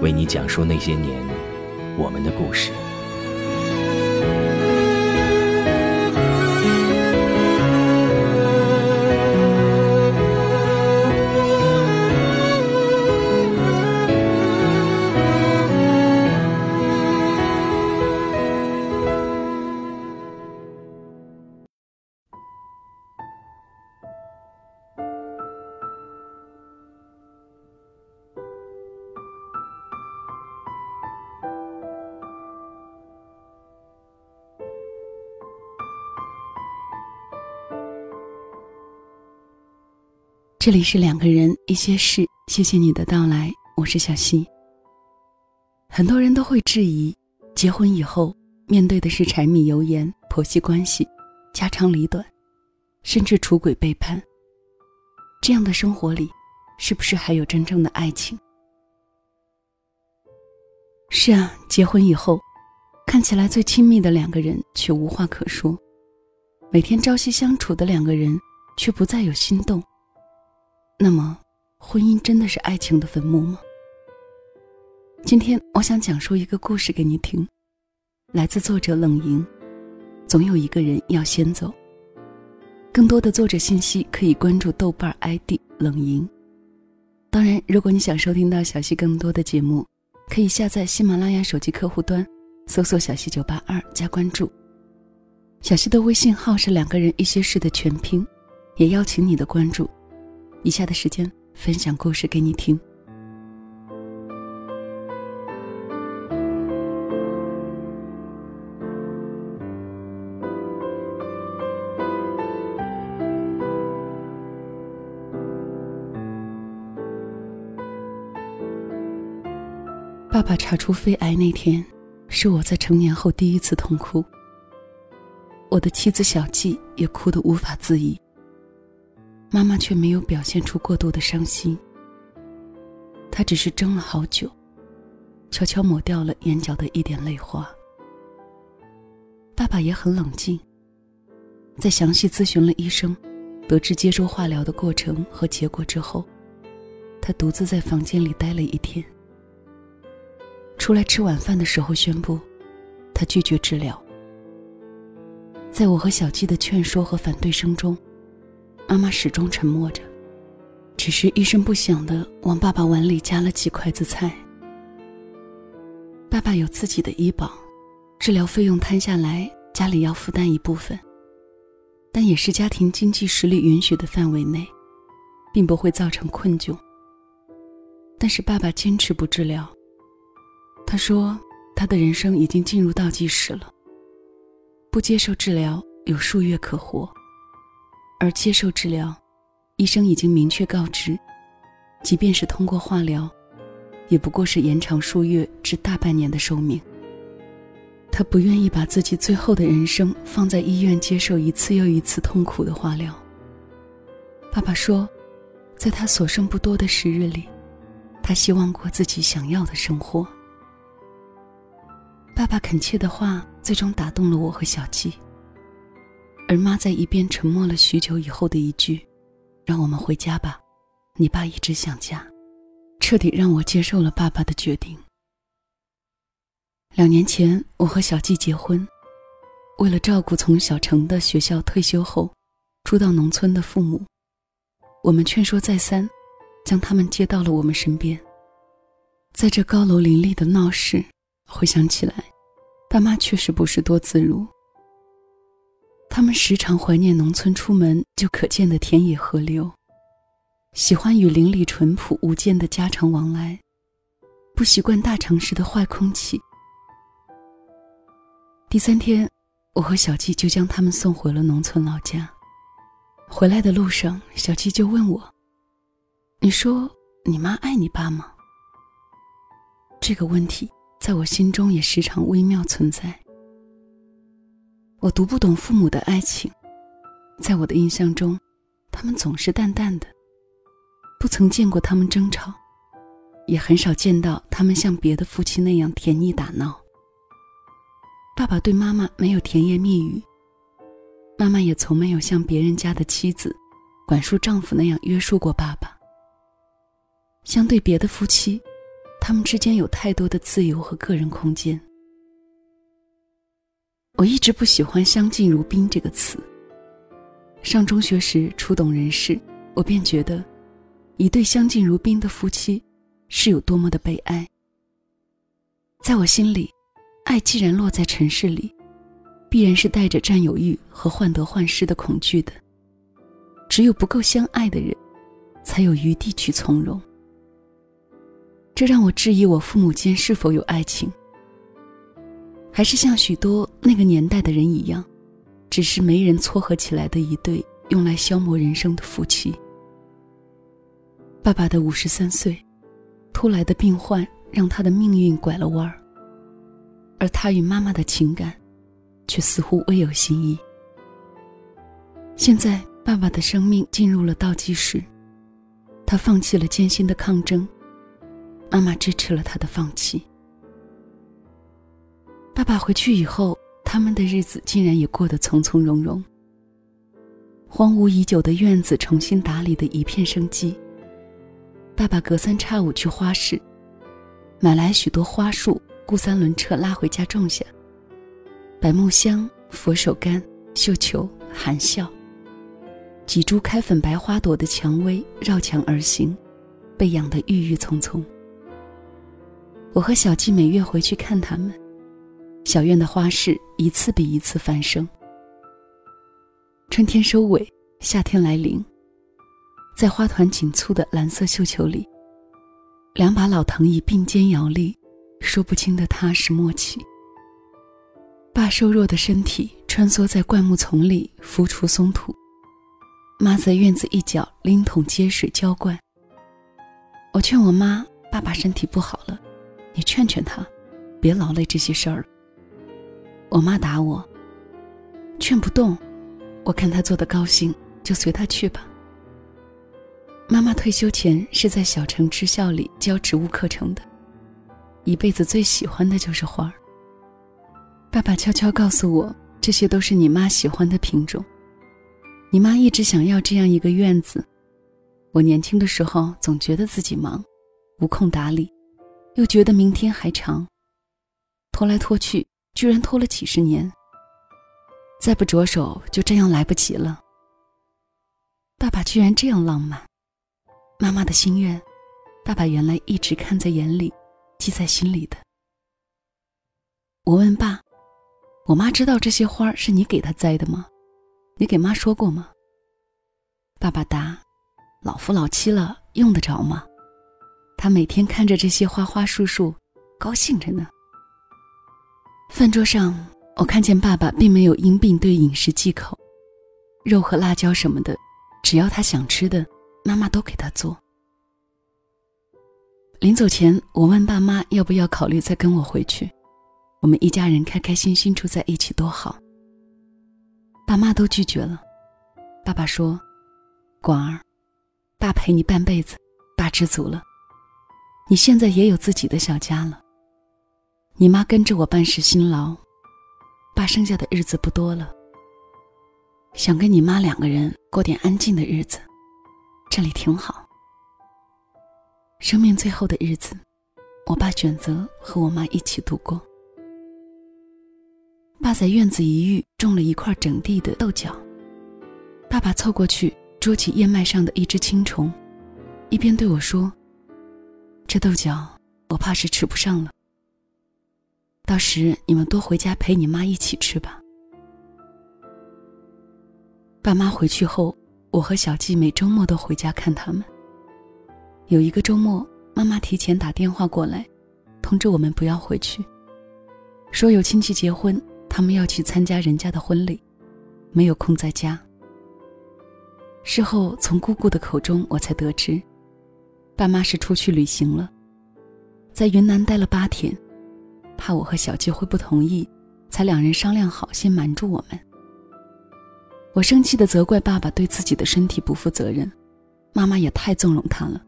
为你讲述那些年我们的故事。这里是两个人一些事，谢谢你的到来，我是小溪。很多人都会质疑，结婚以后面对的是柴米油盐、婆媳关系、家长里短，甚至出轨背叛。这样的生活里，是不是还有真正的爱情？是啊，结婚以后，看起来最亲密的两个人却无话可说，每天朝夕相处的两个人却不再有心动。那么，婚姻真的是爱情的坟墓吗？今天我想讲述一个故事给你听，来自作者冷莹。总有一个人要先走。更多的作者信息可以关注豆瓣 ID 冷莹。当然，如果你想收听到小溪更多的节目，可以下载喜马拉雅手机客户端，搜索“小溪九八二”加关注。小溪的微信号是两个人一些事的全拼，也邀请你的关注。以下的时间分享故事给你听。爸爸查出肺癌那天，是我在成年后第一次痛哭。我的妻子小季也哭得无法自已。妈妈却没有表现出过度的伤心，她只是怔了好久，悄悄抹掉了眼角的一点泪花。爸爸也很冷静，在详细咨询了医生，得知接受化疗的过程和结果之后，他独自在房间里待了一天。出来吃晚饭的时候宣布，他拒绝治疗。在我和小季的劝说和反对声中。妈妈始终沉默着，只是一声不响的往爸爸碗里夹了几筷子菜。爸爸有自己的医保，治疗费用摊下来，家里要负担一部分，但也是家庭经济实力允许的范围内，并不会造成困窘。但是爸爸坚持不治疗。他说，他的人生已经进入倒计时了，不接受治疗有数月可活。而接受治疗，医生已经明确告知，即便是通过化疗，也不过是延长数月至大半年的寿命。他不愿意把自己最后的人生放在医院接受一次又一次痛苦的化疗。爸爸说，在他所剩不多的时日里，他希望过自己想要的生活。爸爸恳切的话，最终打动了我和小季。而妈在一边沉默了许久以后的一句：“让我们回家吧，你爸一直想家。”彻底让我接受了爸爸的决定。两年前，我和小季结婚，为了照顾从小城的学校退休后住到农村的父母，我们劝说再三，将他们接到了我们身边。在这高楼林立的闹市，回想起来，爸妈确实不是多自如。他们时常怀念农村出门就可见的田野河流，喜欢与邻里淳朴无间的家常往来，不习惯大城市的坏空气。第三天，我和小季就将他们送回了农村老家。回来的路上，小季就问我：“你说你妈爱你爸吗？”这个问题在我心中也时常微妙存在。我读不懂父母的爱情，在我的印象中，他们总是淡淡的，不曾见过他们争吵，也很少见到他们像别的夫妻那样甜蜜打闹。爸爸对妈妈没有甜言蜜语，妈妈也从没有像别人家的妻子，管束丈夫那样约束过爸爸。相对别的夫妻，他们之间有太多的自由和个人空间。我一直不喜欢“相敬如宾”这个词。上中学时初懂人事，我便觉得，一对相敬如宾的夫妻，是有多么的悲哀。在我心里，爱既然落在尘世里，必然是带着占有欲和患得患失的恐惧的。只有不够相爱的人，才有余地去从容。这让我质疑我父母间是否有爱情。还是像许多那个年代的人一样，只是没人撮合起来的一对用来消磨人生的夫妻。爸爸的五十三岁，突来的病患让他的命运拐了弯儿，而他与妈妈的情感，却似乎未有新意。现在，爸爸的生命进入了倒计时，他放弃了艰辛的抗争，妈妈支持了他的放弃。爸爸回去以后，他们的日子竟然也过得从从容容。荒芜已久的院子重新打理的一片生机。爸爸隔三差五去花市，买来许多花束，雇三轮车拉回家种下。百木香、佛手柑、绣球、含笑，几株开粉白花朵的蔷薇绕墙而行，被养得郁郁葱葱。我和小季每月回去看他们。小院的花事一次比一次繁盛。春天收尾，夏天来临。在花团锦簇的蓝色绣球里，两把老藤椅并肩摇立，说不清的踏实默契。爸瘦弱的身体穿梭在灌木丛里浮除松土，妈在院子一角拎桶接水浇灌。我劝我妈：“爸爸身体不好了，你劝劝他，别劳累这些事儿了。”我妈打我，劝不动，我看她做的高兴，就随她去吧。妈妈退休前是在小城支校里教植物课程的，一辈子最喜欢的就是花儿。爸爸悄悄告诉我，这些都是你妈喜欢的品种。你妈一直想要这样一个院子。我年轻的时候总觉得自己忙，无空打理，又觉得明天还长，拖来拖去。居然拖了几十年，再不着手就这样来不及了。爸爸居然这样浪漫，妈妈的心愿，爸爸原来一直看在眼里，记在心里的。我问爸：“我妈知道这些花是你给她栽的吗？你给妈说过吗？”爸爸答：“老夫老妻了，用得着吗？她每天看着这些花花树树，高兴着呢。”饭桌上，我看见爸爸并没有因病对饮食忌口，肉和辣椒什么的，只要他想吃的，妈妈都给他做。临走前，我问爸妈要不要考虑再跟我回去，我们一家人开开心心住在一起多好。爸妈都拒绝了。爸爸说：“广儿，爸陪你半辈子，爸知足了。你现在也有自己的小家了。”你妈跟着我办事辛劳，爸剩下的日子不多了。想跟你妈两个人过点安静的日子，这里挺好。生命最后的日子，我爸选择和我妈一起度过。爸在院子一隅种了一块整地的豆角，爸爸凑过去捉起叶脉上的一只青虫，一边对我说：“这豆角我怕是吃不上了。到时你们多回家陪你妈一起吃吧。”爸妈回去后，我和小季每周末都回家看他们。有一个周末，妈妈提前打电话过来，通知我们不要回去，说有亲戚结婚，他们要去参加人家的婚礼，没有空在家。事后从姑姑的口中，我才得知，爸妈是出去旅行了，在云南待了八天，怕我和小季会不同意，才两人商量好先瞒住我们。我生气的责怪爸爸对自己的身体不负责任，妈妈也太纵容他了，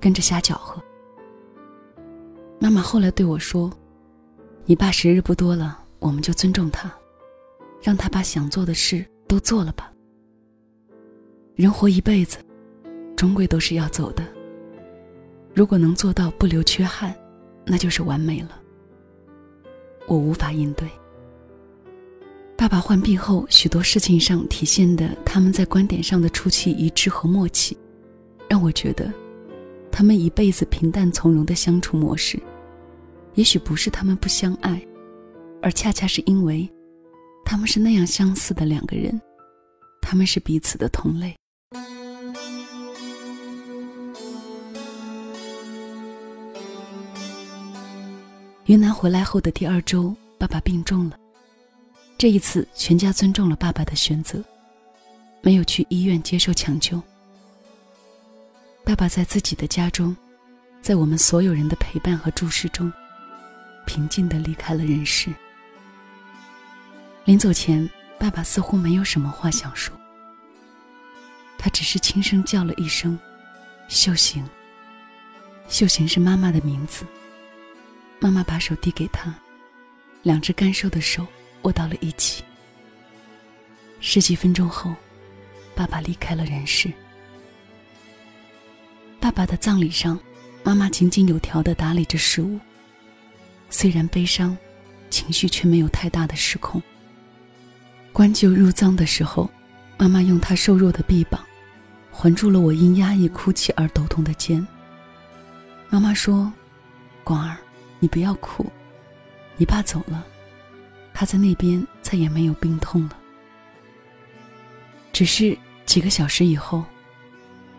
跟着瞎搅和。妈妈后来对我说：“你爸时日不多了，我们就尊重他，让他把想做的事都做了吧。”人活一辈子，终归都是要走的。如果能做到不留缺憾，那就是完美了。我无法应对。爸爸患病后，许多事情上体现的他们在观点上的出奇一致和默契，让我觉得，他们一辈子平淡从容的相处模式，也许不是他们不相爱，而恰恰是因为，他们是那样相似的两个人，他们是彼此的同类。云南回来后的第二周，爸爸病重了。这一次，全家尊重了爸爸的选择，没有去医院接受抢救。爸爸在自己的家中，在我们所有人的陪伴和注视中，平静地离开了人世。临走前，爸爸似乎没有什么话想说，他只是轻声叫了一声“秀行”。秀行是妈妈的名字。妈妈把手递给他，两只干瘦的手握到了一起。十几分钟后，爸爸离开了人世。爸爸的葬礼上，妈妈井井有条地打理着事务。虽然悲伤，情绪却没有太大的失控。关柩入葬的时候，妈妈用她瘦弱的臂膀，环住了我因压抑哭泣而抖动的肩。妈妈说：“广儿。”你不要哭，你爸走了，他在那边再也没有病痛了。只是几个小时以后，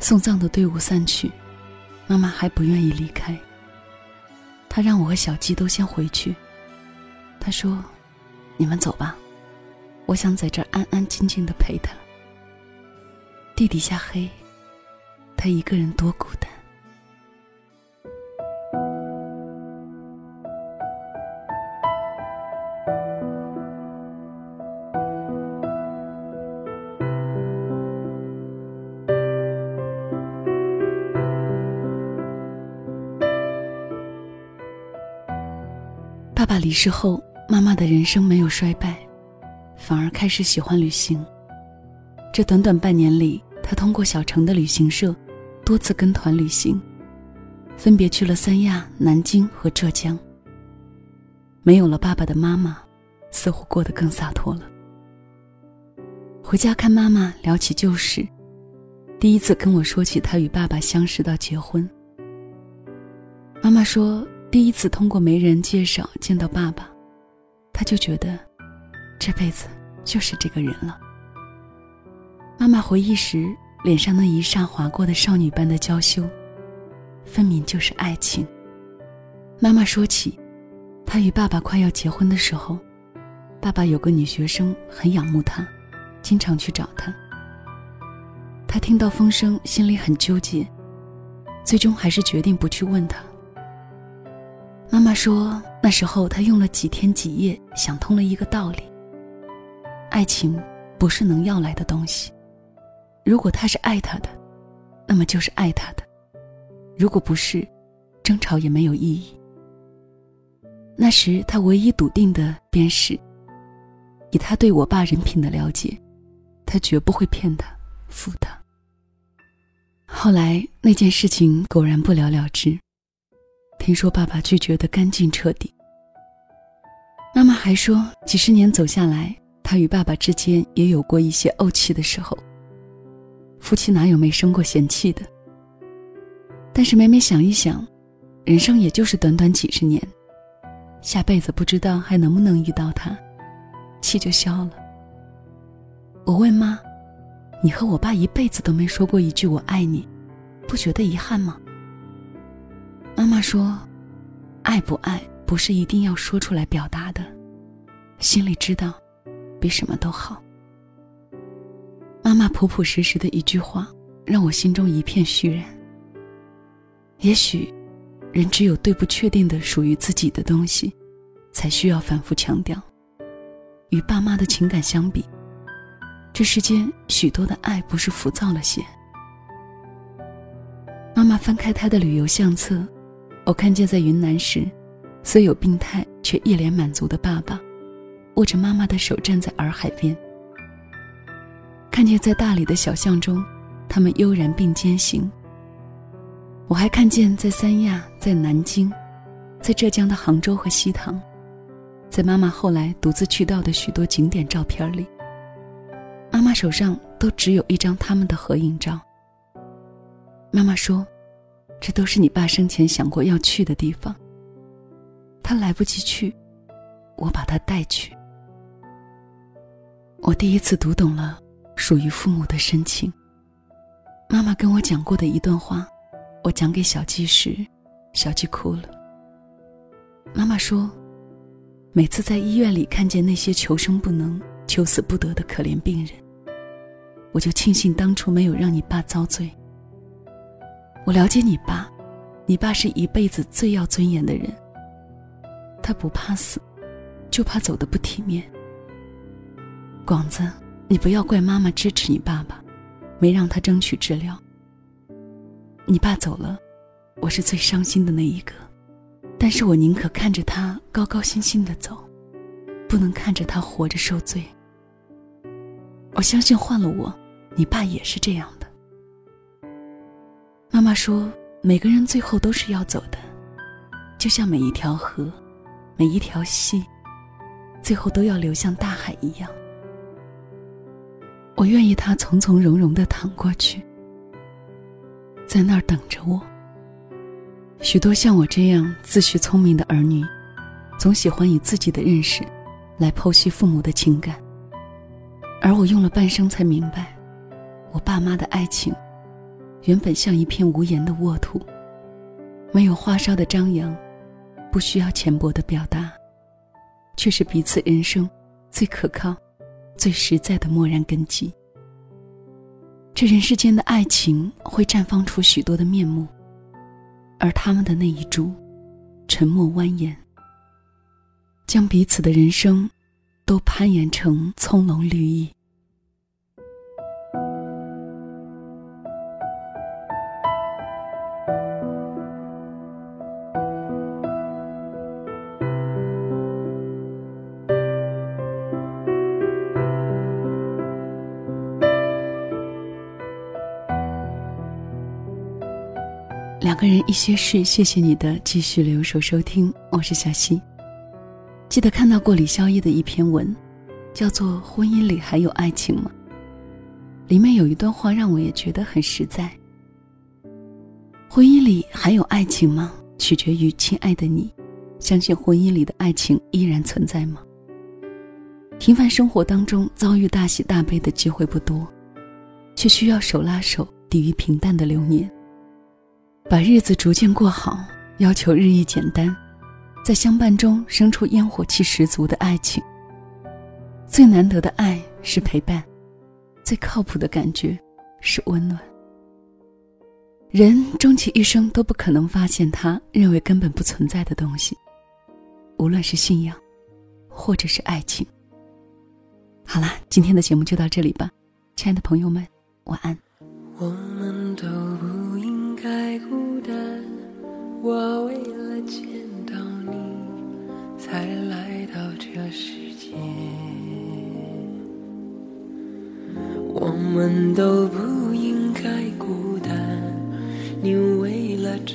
送葬的队伍散去，妈妈还不愿意离开。她让我和小鸡都先回去。她说：“你们走吧，我想在这安安静静的陪他。地底下黑，他一个人多孤单。”离世后，妈妈的人生没有衰败，反而开始喜欢旅行。这短短半年里，她通过小城的旅行社，多次跟团旅行，分别去了三亚、南京和浙江。没有了爸爸的妈妈，似乎过得更洒脱了。回家看妈妈，聊起旧事，第一次跟我说起她与爸爸相识到结婚。妈妈说。第一次通过媒人介绍见到爸爸，他就觉得这辈子就是这个人了。妈妈回忆时，脸上那一霎划过的少女般的娇羞，分明就是爱情。妈妈说起，她与爸爸快要结婚的时候，爸爸有个女学生很仰慕他，经常去找他。他听到风声，心里很纠结，最终还是决定不去问他。妈妈说，那时候她用了几天几夜想通了一个道理：爱情不是能要来的东西。如果他是爱她的，那么就是爱她的；如果不是，争吵也没有意义。那时她唯一笃定的便是，以他对我爸人品的了解，他绝不会骗她、负她。后来那件事情果然不了了之。听说爸爸拒绝的干净彻底。妈妈还说，几十年走下来，她与爸爸之间也有过一些怄气的时候。夫妻哪有没生过嫌弃的？但是每每想一想，人生也就是短短几十年，下辈子不知道还能不能遇到他，气就消了。我问妈：“你和我爸一辈子都没说过一句我爱你，不觉得遗憾吗？”妈妈说：“爱不爱不是一定要说出来表达的，心里知道，比什么都好。”妈妈朴朴实实的一句话，让我心中一片虚然。也许。人只有对不确定的属于自己的东西，才需要反复强调。与爸妈的情感相比，这世间许多的爱不是浮躁了些。妈妈翻开她的旅游相册，我看见在云南时，虽有病态却一脸满足的爸爸，握着妈妈的手站在洱海边。看见在大理的小巷中，他们悠然并肩行。我还看见在三亚、在南京、在浙江的杭州和西塘，在妈妈后来独自去到的许多景点照片里，妈妈手上都只有一张他们的合影照。妈妈说：“这都是你爸生前想过要去的地方。他来不及去，我把他带去。”我第一次读懂了属于父母的深情。妈妈跟我讲过的一段话。我讲给小季时，小季哭了。妈妈说，每次在医院里看见那些求生不能、求死不得的可怜病人，我就庆幸当初没有让你爸遭罪。我了解你爸，你爸是一辈子最要尊严的人。他不怕死，就怕走得不体面。广子，你不要怪妈妈支持你爸爸，没让他争取治疗。你爸走了，我是最伤心的那一个，但是我宁可看着他高高兴兴的走，不能看着他活着受罪。我相信换了我，你爸也是这样。妈妈说，每个人最后都是要走的，就像每一条河，每一条溪，最后都要流向大海一样。我愿意他从从容容的淌过去。在那儿等着我。许多像我这样自诩聪明的儿女，总喜欢以自己的认识来剖析父母的情感，而我用了半生才明白，我爸妈的爱情原本像一片无言的沃土，没有花哨的张扬，不需要浅薄的表达，却是彼此人生最可靠、最实在的默然根基。这人世间的爱情会绽放出许多的面目，而他们的那一株，沉默蜿蜒，将彼此的人生，都攀岩成葱茏绿意。个人一些事，谢谢你的继续留守收听，我是小溪。记得看到过李孝义的一篇文，叫做《婚姻里还有爱情吗》。里面有一段话让我也觉得很实在。婚姻里还有爱情吗？取决于亲爱的你，相信婚姻里的爱情依然存在吗？平凡生活当中遭遇大喜大悲的机会不多，却需要手拉手抵御平淡的流年。把日子逐渐过好，要求日益简单，在相伴中生出烟火气十足的爱情。最难得的爱是陪伴，最靠谱的感觉是温暖。人终其一生都不可能发现他认为根本不存在的东西，无论是信仰，或者是爱情。好啦，今天的节目就到这里吧，亲爱的朋友们，晚安。我们都不应该孤单，我为了见到你才来到这世界。我们都不应该孤单，你为了找